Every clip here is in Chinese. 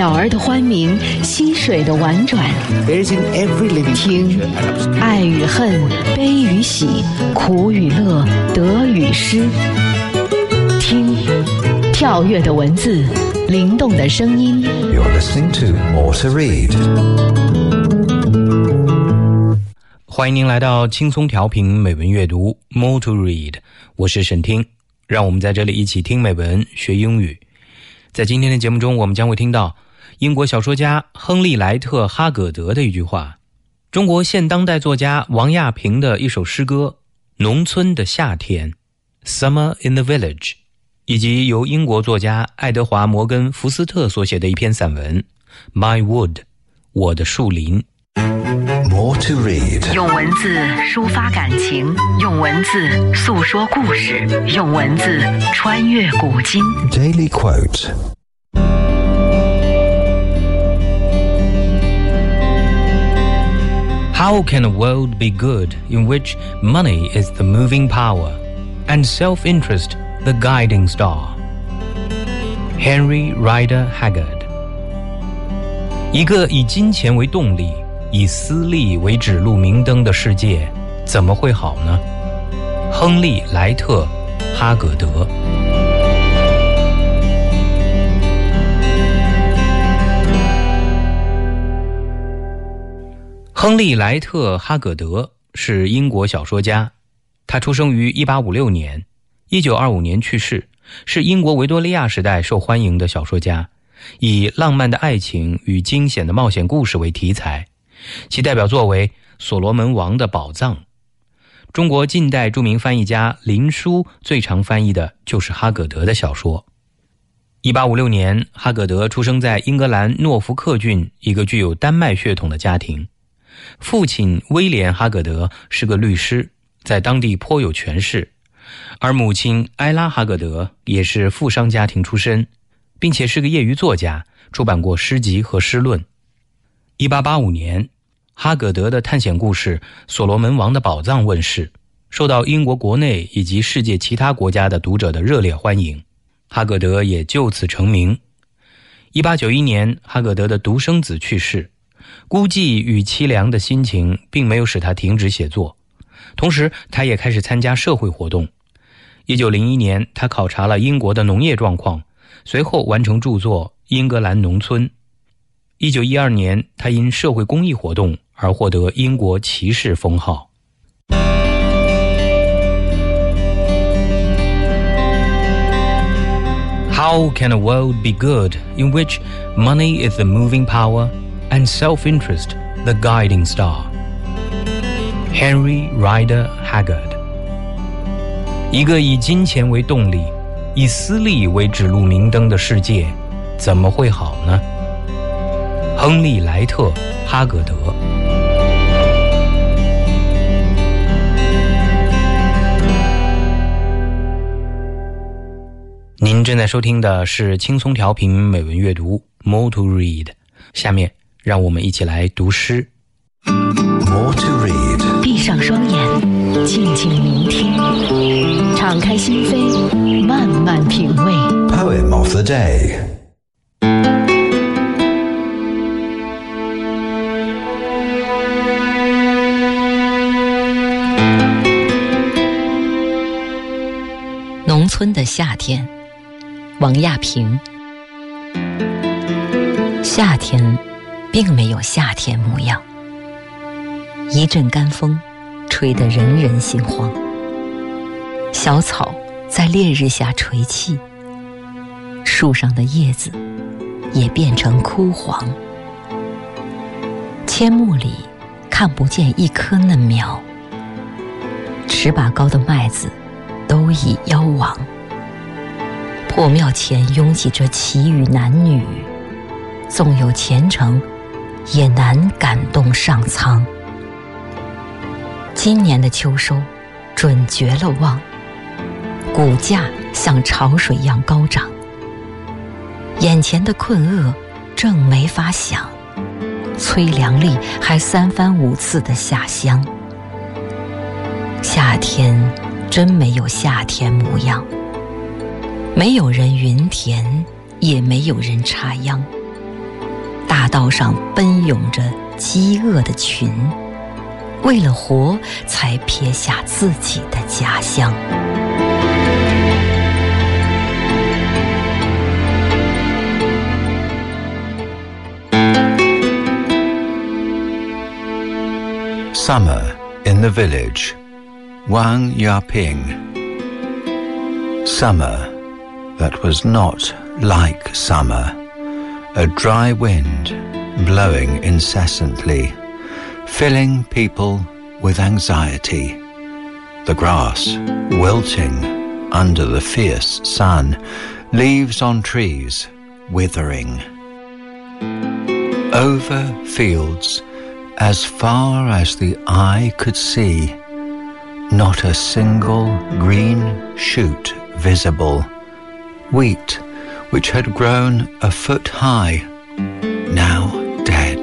鸟儿的欢鸣，溪水的婉转。听，爱与恨，悲与喜，苦与乐，得与失。听，跳跃的文字，灵动的声音。You're listening to More to Read。欢迎您来到轻松调频美文阅读 More to Read，我是沈听，让我们在这里一起听美文学英语。在今天的节目中，我们将会听到英国小说家亨利·莱特·哈葛德的一句话，中国现当代作家王亚平的一首诗歌《农村的夏天》（Summer in the Village），以及由英国作家爱德华·摩根·福斯特所写的一篇散文《My Wood》（我的树林）。More to read，用文字抒发感情，用文字诉说故事，用文字穿越古今。Daily quote。How can a world be good in which money is the moving power and self interest the guiding star? Henry Rider Haggard。一个以金钱为动力。以私利为指路明灯的世界，怎么会好呢？亨利·莱特·哈葛德。 亨利·莱特·哈葛德是英国小说家，他出生于1856年，1925年去世，是英国维多利亚时代受欢迎的小说家，以浪漫的爱情与惊险的冒险故事为题材。其代表作为《所罗门王的宝藏》，中国近代著名翻译家林纾最常翻译的就是哈葛德的小说。一八五六年，哈葛德出生在英格兰诺福克郡一个具有丹麦血统的家庭，父亲威廉·哈格德是个律师，在当地颇有权势，而母亲埃拉·哈格德也是富商家庭出身，并且是个业余作家，出版过诗集和诗论。一八八五年，哈格德的探险故事《所罗门王的宝藏》问世，受到英国国内以及世界其他国家的读者的热烈欢迎，哈格德也就此成名。一八九一年，哈格德的独生子去世，孤寂与凄凉的心情并没有使他停止写作，同时他也开始参加社会活动。一九零一年，他考察了英国的农业状况，随后完成著作《英格兰农村》。一九一二年，他因社会公益活动而获得英国骑士封号。How can a world be good in which money is the moving power and self-interest the guiding star? Henry Rider Haggard。一个以金钱为动力、以私利为指路明灯的世界，怎么会好呢？亨利·莱特·哈格德。您正在收听的是轻松调频美文阅读 More to Read，下面让我们一起来读诗。More to read，闭上双眼，静静聆听，敞开心扉，慢慢品味。Poem of the day。农村的夏天，王亚平。夏天，并没有夏天模样。一阵干风，吹得人人心慌。小草在烈日下垂泣，树上的叶子也变成枯黄。阡陌里看不见一棵嫩苗，尺把高的麦子。都已夭亡。破庙前拥挤着奇遇男女，纵有虔诚，也难感动上苍。今年的秋收，准绝了望，谷价像潮水一样高涨。眼前的困厄正没法想，催粮力还三番五次的下乡。夏天。真没有夏天模样，没有人云田，也没有人插秧，大道上奔涌着饥饿的群，为了活才撇下自己的家乡。Summer in the Village, Wang Yaping. Summer that was not like summer, a dry wind blowing incessantly, filling people with anxiety. The grass wilting under the fierce sun, leaves on trees withering. Over fields as far as the eye could see, not a single green shoot visible. Wheat, which had grown a foot high, now dead.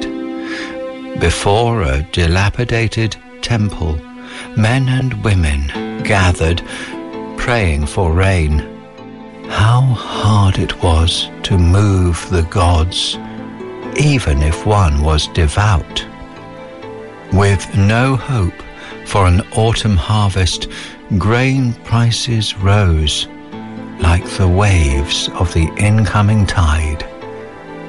Before a dilapidated temple, men and women gathered, praying for rain. How hard it was to move the gods, even if one was devout. With no hope for an autumn harvest, grain prices rose like the waves of the incoming tide.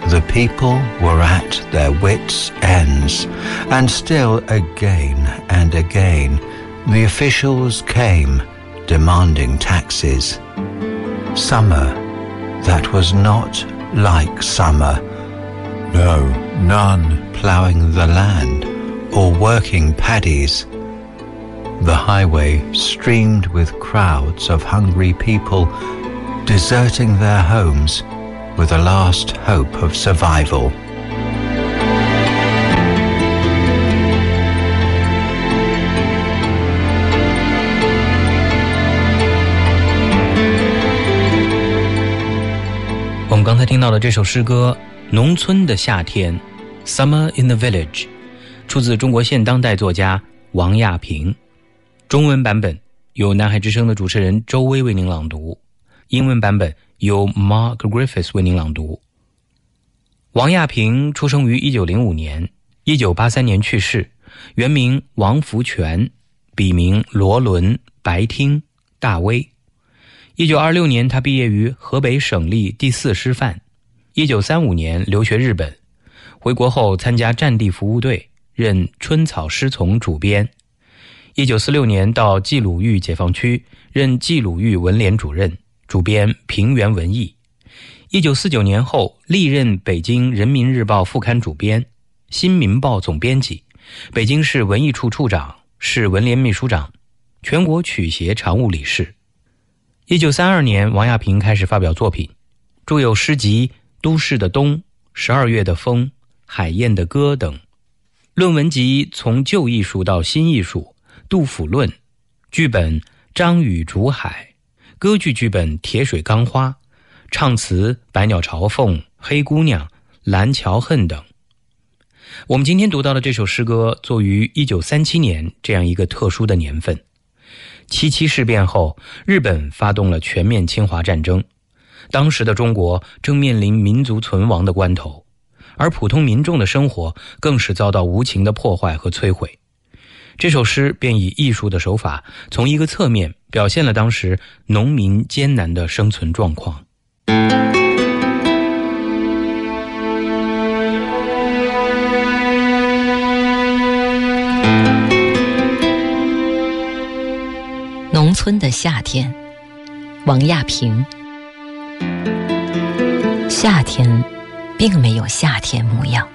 The people were at their wits' ends, and still again and again the officials came demanding taxes. Summer that was not like summer. No, none ploughing the land or working paddies. The highway streamed with crowds of hungry people deserting their homes with a last hope of survival. 我们刚才听到的这首诗歌《农村的夏天》（Summer in the Village），出自中国现当代作家王亚平。中文版本由南海之声的主持人周薇为您朗读，英文版本由 Mark Griffiths 为您朗读。王亚平出生于一九零五年，一九八三年去世，原名王福全，笔名罗伦、白听、大威。一九二六年，他毕业于河北省立第四师范。一九三五年留学日本，回国后参加战地服务队，任《春草诗丛》主编。一九四六年到冀鲁豫解放区任冀鲁豫文联主任，主编《平原文艺》。一九四九年后历任北京人民日报副刊主编、新民报总编辑、北京市文艺处处长、市文联秘书长、全国曲协常务理事。一九三二年，王亚平开始发表作品，著有诗集《都市的冬》《十二月的风》《海燕的歌》等，论文集《从旧艺术到新艺术》《杜甫论》，剧本《张宇竹海》，歌剧剧本《铁水钢花》，唱词《百鸟朝凤》《黑姑娘》《蓝桥恨》等。我们今天读到的这首诗歌，作于一九三七年这样一个特殊的年份。七七事变后，日本发动了全面侵华战争，当时的中国正面临民族存亡的关头，而普通民众的生活更是遭到无情的破坏和摧毁。这首诗便以艺术的手法，从一个侧面表现了当时农民艰难的生存状况。农村的夏天，王亚平。夏天，并没有夏天模样。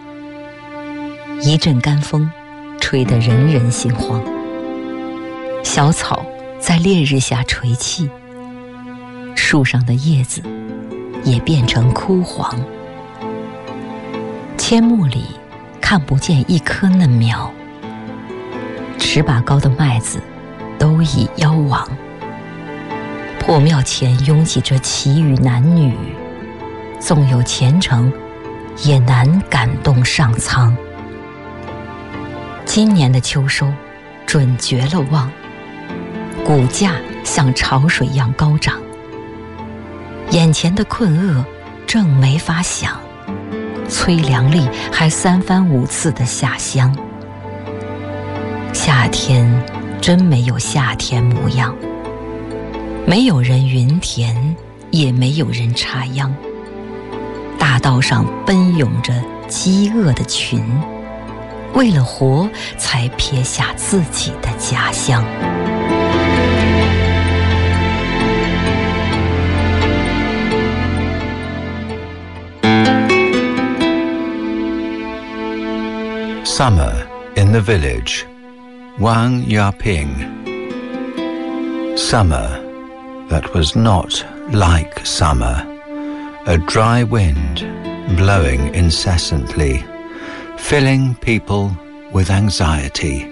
一阵干风，吹得人人心慌。小草在烈日下垂泣，树上的叶子也变成枯黄。阡陌里看不见一棵嫩苗，尺把高的麦子。都已夭亡。破庙前拥挤着奇遇男女，纵有虔诚，也难感动上苍。今年的秋收，准绝了望，股价像潮水一样高涨。眼前的困厄正没法想，催凉里还三番五次的下乡。夏天真没有夏天模样，没有人云田，也没有人插秧。大道上奔涌着饥饿的群，为了活才撇下自己的家乡。Summer in the village, Wang Yaping. Summer that was not like summer, a dry wind blowing incessantly, filling people with anxiety.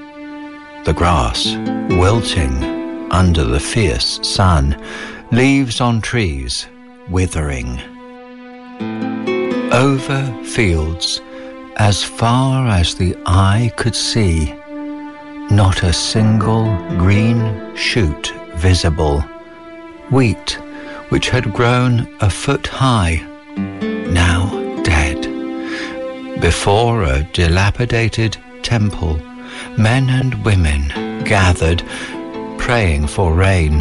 The grass wilting under the fierce sun, leaves on trees withering. Over fields as far as the eye could see, not a single green shoot visible. Wheat, which had grown a foot high, now dead. Before a dilapidated temple, men and women gathered, praying for rain.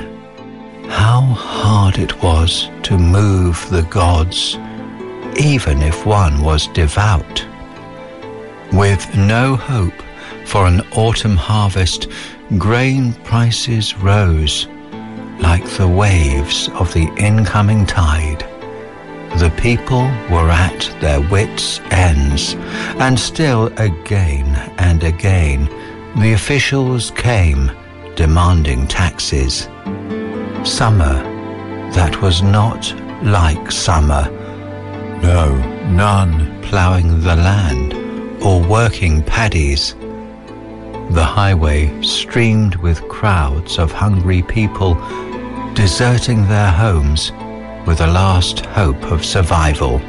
How hard it was to move the gods, even if one was devout. With no hope for an autumn harvest, grain prices rose like the waves of the incoming tide. The people were at their wits' ends, and still again and again the officials came demanding taxes. Summer that was not like summer. No, none ploughing the land or working paddies. The highway streamed with crowds of hungry people deserting their homes with a last hope of survival.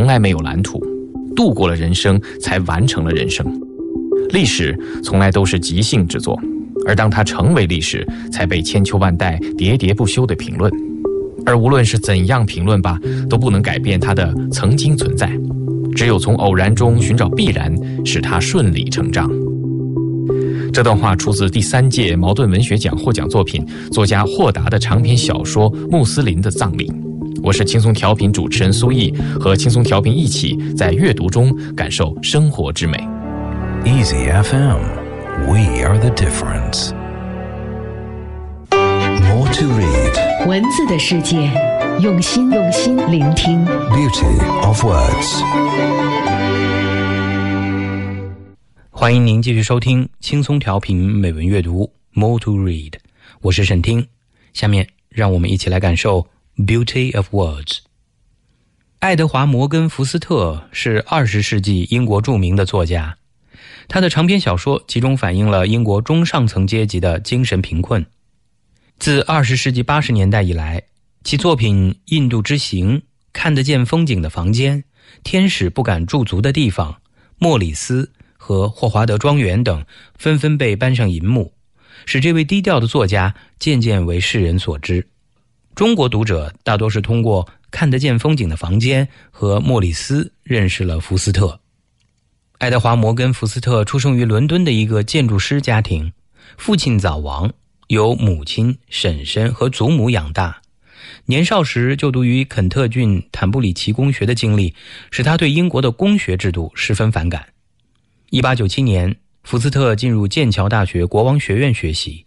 从来没有蓝图，度过了人生才完成了人生。历史从来都是即兴之作，而当它成为历史，才被千秋万代喋喋不休的评论。而无论是怎样评论吧，都不能改变它的曾经存在。只有从偶然中寻找必然，使它顺理成章。这段话出自第三届茅盾文学奖获奖作品作家霍达的长篇小说《穆斯林的葬礼》。我是轻松调频主持人苏毅，和轻松调频一起在阅读中感受生活之美。Easy FM，We are the difference。More to read，文字的世界，用心用心聆听。Beauty of words。欢迎您继续收听轻松调频美文阅读。More to read，我是沈听。下面让我们一起来感受。Beauty of Words。爱德华·摩根·福斯特是二十世纪英国著名的作家，他的长篇小说集中反映了英国中上层阶级的精神贫困。自二十世纪八十年代以来，其作品《印度之行》《看得见风景的房间》《天使不敢驻足的地方》《莫里斯》和《霍华德庄园》等纷纷被搬上银幕，使这位低调的作家渐渐为世人所知。中国读者大多是通过看得见风景的房间和莫里斯认识了福斯特。爱德华·摩根·福斯特出生于伦敦的一个建筑师家庭，父亲早亡，由母亲、婶婶和祖母养大。年少时就读于肯特郡坦布里奇公学的经历，使他对英国的公学制度十分反感。1897年，福斯特进入剑桥大学国王学院学习。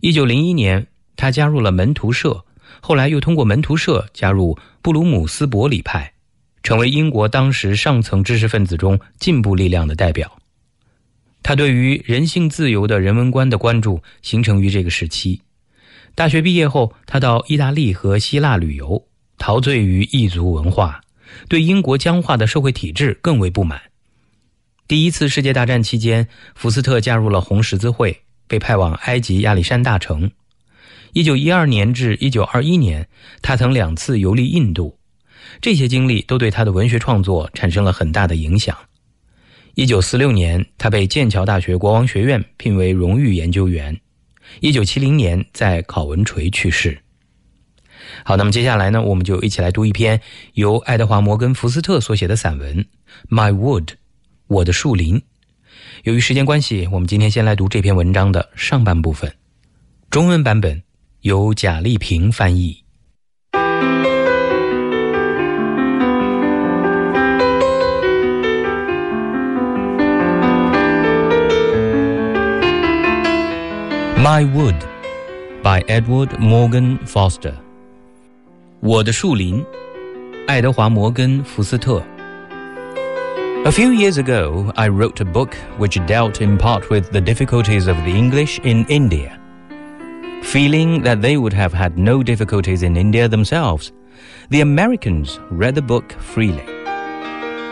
1901年，他加入了门徒社。后来又通过门徒社加入布鲁姆斯伯里派，成为英国当时上层知识分子中进步力量的代表。他对于人性自由的人文观的关注形成于这个时期。大学毕业后，他到意大利和希腊旅游，陶醉于异族文化，对英国僵化的社会体制更为不满。第一次世界大战期间，福斯特加入了红十字会，被派往埃及亚历山大城。一九一二年至一九二一年，他曾两次游历印度，这些经历都对他的文学创作产生了很大的影响。一九四六年，他被剑桥大学国王学院聘为荣誉研究员。一九七零年在考文垂去世。好，那么接下来呢，我们就一起来读一篇由爱德华·摩根·福斯特所写的散文《My Wood》，我的树林。由于时间关系，我们今天先来读这篇文章的上半部分。中文版本由贾丽萍翻译。My Wood by Edward Morgan Foster。我的树林，爱德华·摩根·福斯特。A few years ago, I wrote a book which dealt in part with the difficulties of the English in India. Feeling that they would have had no difficulties in India themselves, the Americans read the book freely.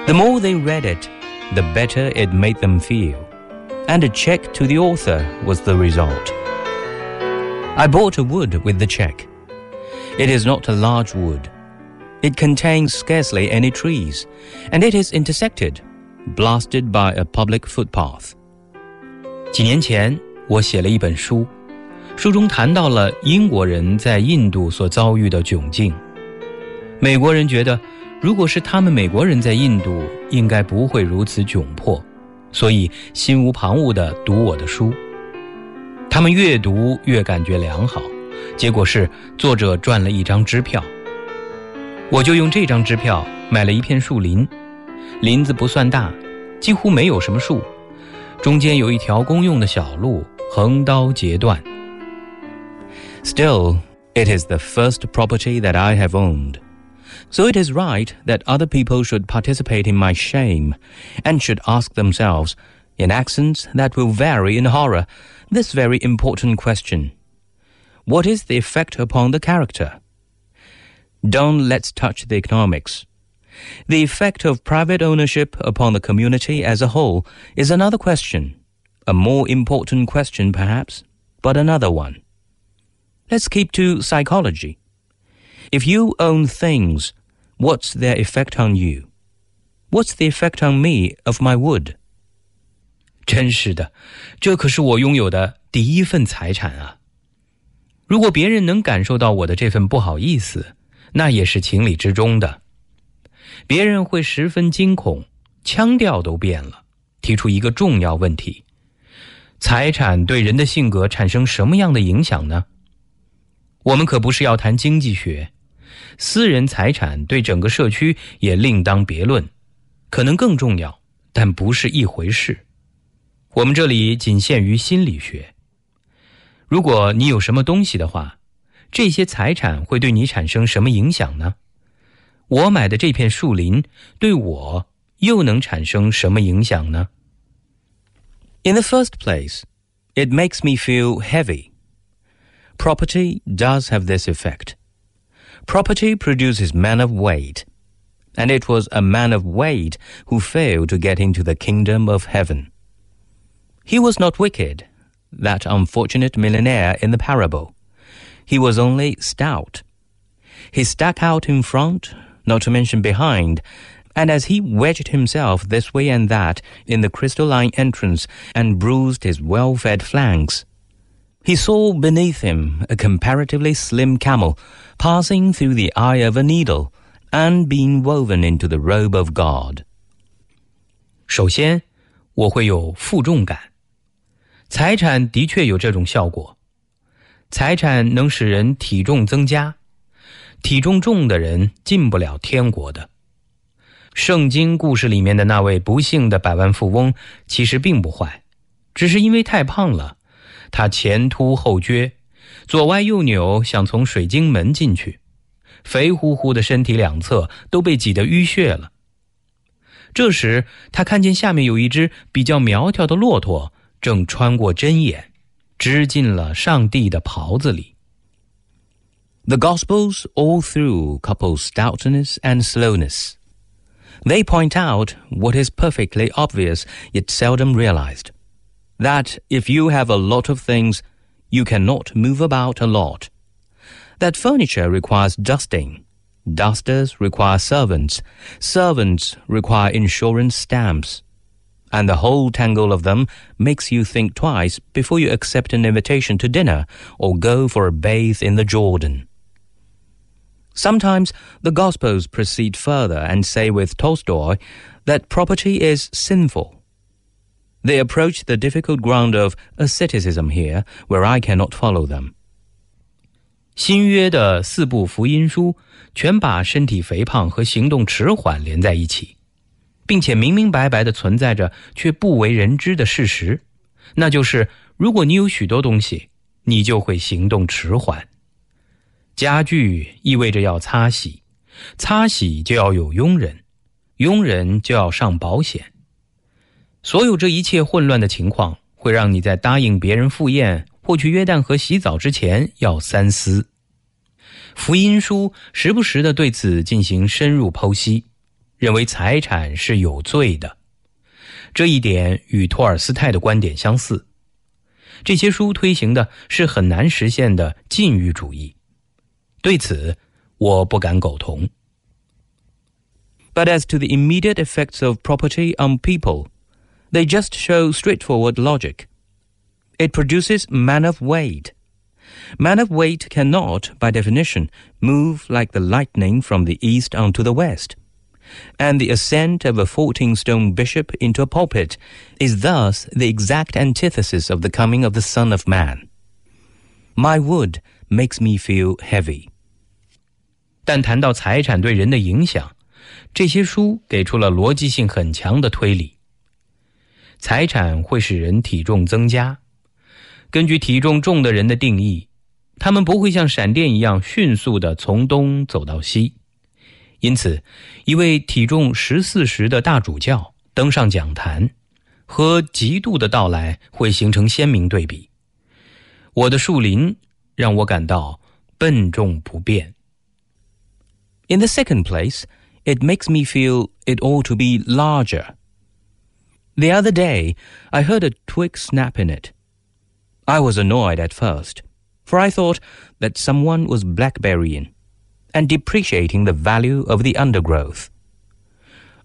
The more they read it, the better it made them feel, and a check to the author was the result. I bought a wood with the check. It is not a large wood. It contains scarcely any trees, and it is intersected, blasted by a public footpath. 几年前，我写了一本书， 书中谈到了英国人在印度所遭遇的窘境。美国人觉得，如果是他们美国人在印度，应该不会如此窘迫，所以心无旁骛地读我的书。他们越读越感觉良好，结果是作者赚了一张支票。我就用这张支票买了一片树林，林子不算大，几乎没有什么树，中间有一条公用的小路，横刀截断。Still, it is the first property that I have owned. So it is right that other people should participate in my shame, and should ask themselves, in accents that will vary in horror, this very important question What is the effect upon the character? Don't let's touch the economics. The effect of private ownership upon the community as a whole is another question, a more important question perhaps, but another one. Let's keep to psychology. If you own things, what's their effect on you? What's the effect on me of my wood? 真是的，这可是我拥有的第一份财产啊！如果别人能感受到我的这份不好意思，那也是情理之中的。别人会十分惊恐，腔调都变了，提出一个重要问题：财产对人的性格产生什么样的影响呢？我们可不是要谈经济学，私人财产对整个社区也另当别论，可能更重要，但不是一回事。我们这里仅限于心理学。如果你有什么东西的话，这些财产会对你产生什么影响呢？我买的这片树林对我又能产生什么影响呢？In the first place, it makes me feel heavy. Property does have this effect. Property produces men of weight, and it was a man of weight who failed to get into the kingdom of heaven. He was not wicked, that unfortunate millionaire in the parable. He was only stout. He stuck out in front, not to mention behind, and as he wedged himself this way and that in the crystalline entrance and bruised his well fed flanks, he saw beneath him a comparatively slim camel passing through the eye of a needle and being woven into the robe of God. 首先，我会有负重感。财产的确有这种效果，财产能使人体重增加，体重重的人进不了天国的。圣经故事里面的那位不幸的百万富翁其实并不坏，只是因为太胖了，他前凸后撅，左歪右扭，想从水晶门进去，肥乎乎的身体两侧都被挤得淤血了。这时他看见下面有一只比较苗条的骆驼。正穿过针眼，织进了上帝的袍子里。 The Gospels all through couple stoutness and slowness. They point out what is perfectly obvious yet seldom realized that if you have a lot of things, you cannot move about a lot. That furniture requires dusting. Dusters require servants. Servants require insurance stamps. And the whole tangle of them makes you think twice before you accept an invitation to dinner or go for a bathe in the Jordan. Sometimes the Gospels proceed further and say with Tolstoy that property is sinful. They approach the difficult ground of asceticism here, where I cannot follow them. 新约的四部福音书全把身体肥胖和行动迟缓连在一起，并且明明白白的存在着却不为人知的事实，那就是如果你有许多东西，你就会行动迟缓。家具意味着要擦洗，擦洗就要有佣人，佣人就要上保险。所有这一切混乱的情况，会让你在答应别人赴宴或去约旦河洗澡之前要三思。福音书时不时的对此进行深入剖析，认为财产是有罪的。这一点与托尔斯泰的观点相似。这些书推行的是很难实现的禁欲主义。对此，我不敢苟同。But as to the immediate effects of property on people, they just show straightforward logic. It produces man of weight. Man of weight cannot, by definition, move like the lightning from the east onto the west. And the ascent of a 14 stone bishop into a pulpit is thus the exact antithesis of the coming of the Son of Man. My wood makes me feel heavy. 但谈到财产对人的影响，这些书给出了逻辑性很强的推理。 财产会使人体重增加，根据体重重的人的定义，他们不会像闪电一样迅速的从东走到西。因此，一位体重十四十的大主教登上讲坛，和极度的到来会形成鲜明对比。我的树林让我感到笨重不便。In the second place, it makes me feel it ought to be larger. The other day, I heard a twig snap in it. I was annoyed at first, for I thought that someone was blackberrying and depreciating the value of the undergrowth.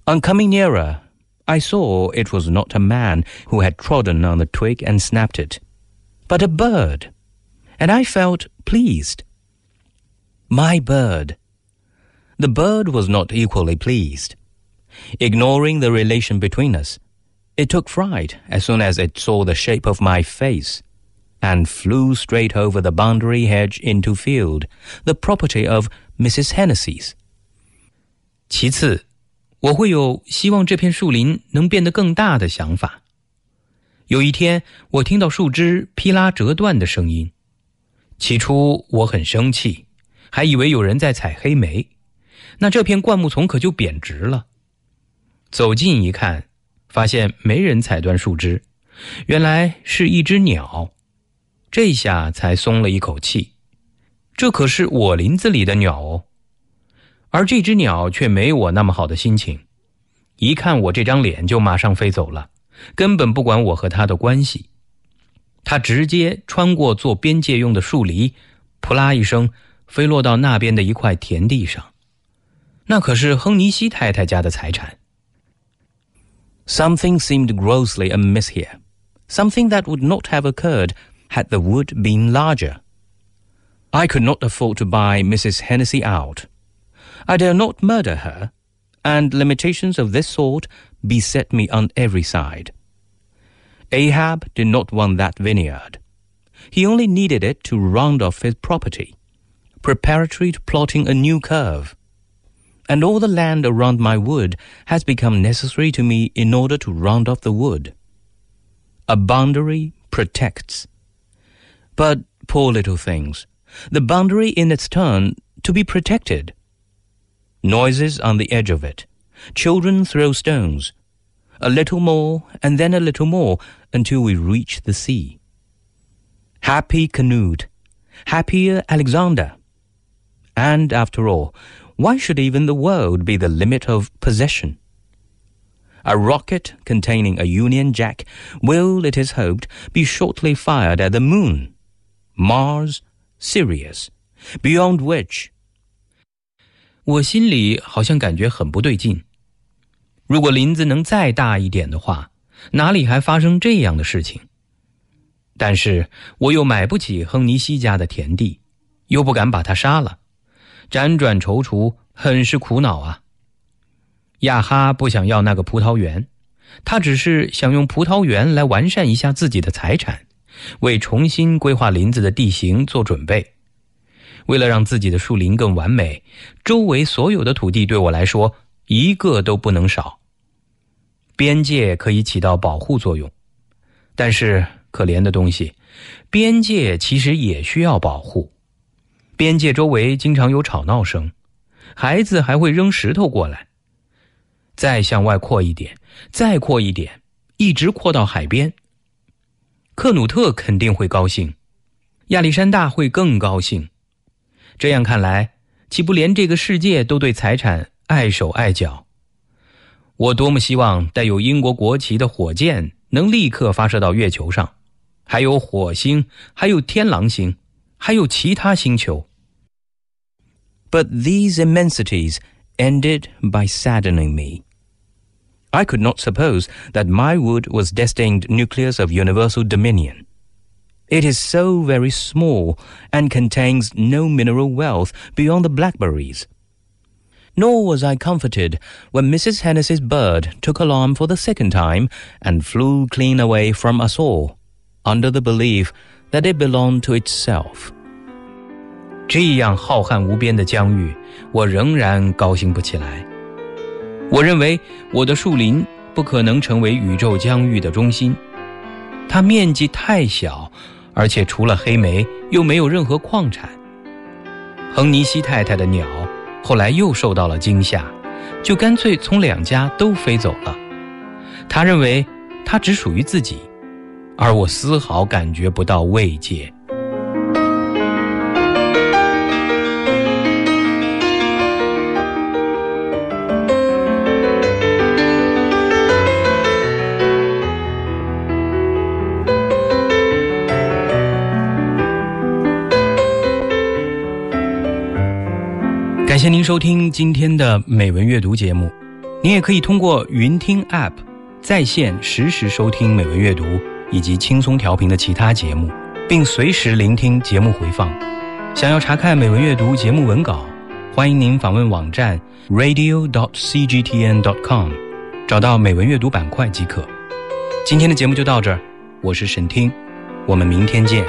On coming nearer, I saw it was not a man who had trodden on the twig and snapped it, but a bird, and I felt pleased. My bird the bird was not equally pleased. Ignoring the relation between us, it took fright as soon as it saw the shape of my face, and flew straight over the boundary hedge into field, the property of Mrs. Hennessy's. 其次，我会有希望这片树林能变得更大的想法。有一天，我听到树枝劈拉折断的声音，起初我很生气，还以为有人在采黑莓。那这片灌木丛可就贬值了。走近一看， 发现没人踩断树枝，原来是一只鸟。这下才松了一口气。这可是我林子里的鸟哦。而这只鸟却没我那么好的心情，一看我这张脸就马上飞走了，根本不管我和它的关系。它直接穿过做边界用的树篱，扑啦一声飞落到那边的一块田地上。那可是亨尼西太太家的财产。Something seemed grossly amiss here, something that would not have occurred had the wood been larger. I could not afford to buy Mrs. Hennessy out. I dare not murder her, and limitations of this sort beset me on every side. Ahab did not want that vineyard. He only needed it to round off his property, preparatory to plotting a new curve and all the land around my wood has become necessary to me in order to round off the wood. A boundary protects. But, poor little things, the boundary in its turn to be protected. Noises on the edge of it. Children throw stones. A little more, and then a little more, until we reach the sea. Happy Canute. Happier Alexander. And after all, why should even the world be the limit of possession? A rocket containing a Union Jack will, it is hoped, be shortly fired at the moon, Mars, Sirius, beyond which 我心里好像感觉很不对劲。如果林子能再大一点的话，哪里还发生这样的事情？但是我又买不起亨尼西家的田地，又不敢把他杀了， 辗转踌躇，很是苦恼啊。亚哈不想要那个葡萄园，他只是想用葡萄园来完善一下自己的财产，为重新规划林子的地形做准备。为了让自己的树林更完美，周围所有的土地对我来说一个都不能少。边界可以起到保护作用，但是。可怜的东西，边界其实也需要保护。边界周围经常有吵闹声，孩子还会扔石头过来。再向外扩一点，再扩一点，一直扩到海边。克努特肯定会高兴，亚历山大会更高兴。这样看来，岂不连这个世界都对财产碍手碍脚？我多么希望带有英国国旗的火箭能立刻发射到月球上！还有火星，还有天狼星，还有其他星球。But these immensities ended by saddening me. I could not suppose that my wood was destined nucleus of universal dominion. It is so very small and contains no mineral wealth beyond the blackberries. Nor was I comforted when Mrs. Hennessy's bird took alarm for the second time and flew clean away from us all under the belief that it belonged to itself. 这样浩瀚无边的疆域，我仍然高兴不起来。我认为我的树林不可能成为宇宙疆域的中心，它面积太小，而且除了黑莓又没有任何矿产。亨尼西太太的鸟后来又受到了惊吓，就干脆从两家都飞走了。他认为它只属于自己。而我丝毫感觉不到慰藉。谢您收听今天的美文阅读节目，您也可以通过云听 App 在线实时收听美文阅读。以及轻松调频的其他节目，并随时聆听节目回放。想要查看美文阅读节目文稿，欢迎您访问网站 radio.dot.cgtn.dot.com，找到美文阅读板块即可。今天的节目就到这儿，我是沈听，我们明天见。